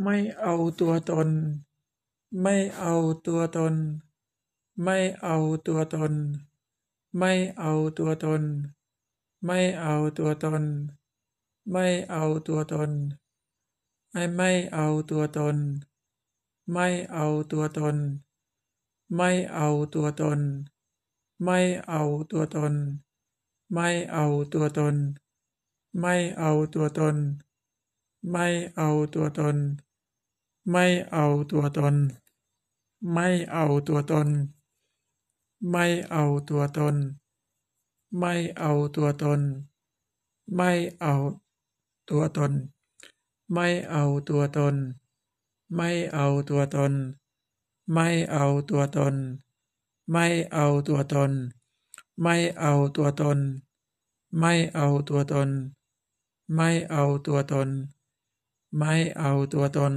ไม่เอาตัวตน ไม่เอาตัวตน ไม่เอาตัวตน ไม่เอาตัวตน ไม่เอาตัวตน ไม่เอาตัวตน ไม่ไม่เอาตัวตน ไม่เอาตัวตน ไม่เอาตัวตน ไม่เอาตัวตน ไม่เอาตัวตน ไม่เอาตัวตน ไม่เอาตัวตน ไม่เอาตัวตน ไม่เอาตัวตน ไม่เอาตัวตน ไม่เอาตัวตน ไม่เอาตัวตน ไม่เอาตัวตน ไม่เอาตัวตน ไม่เอาตัวตน ไม่เอาตัวตน ไม่เอาตัวตน ไม่เอาตัวตน ไม่เอาตัวตน ไม่เอาตัวตน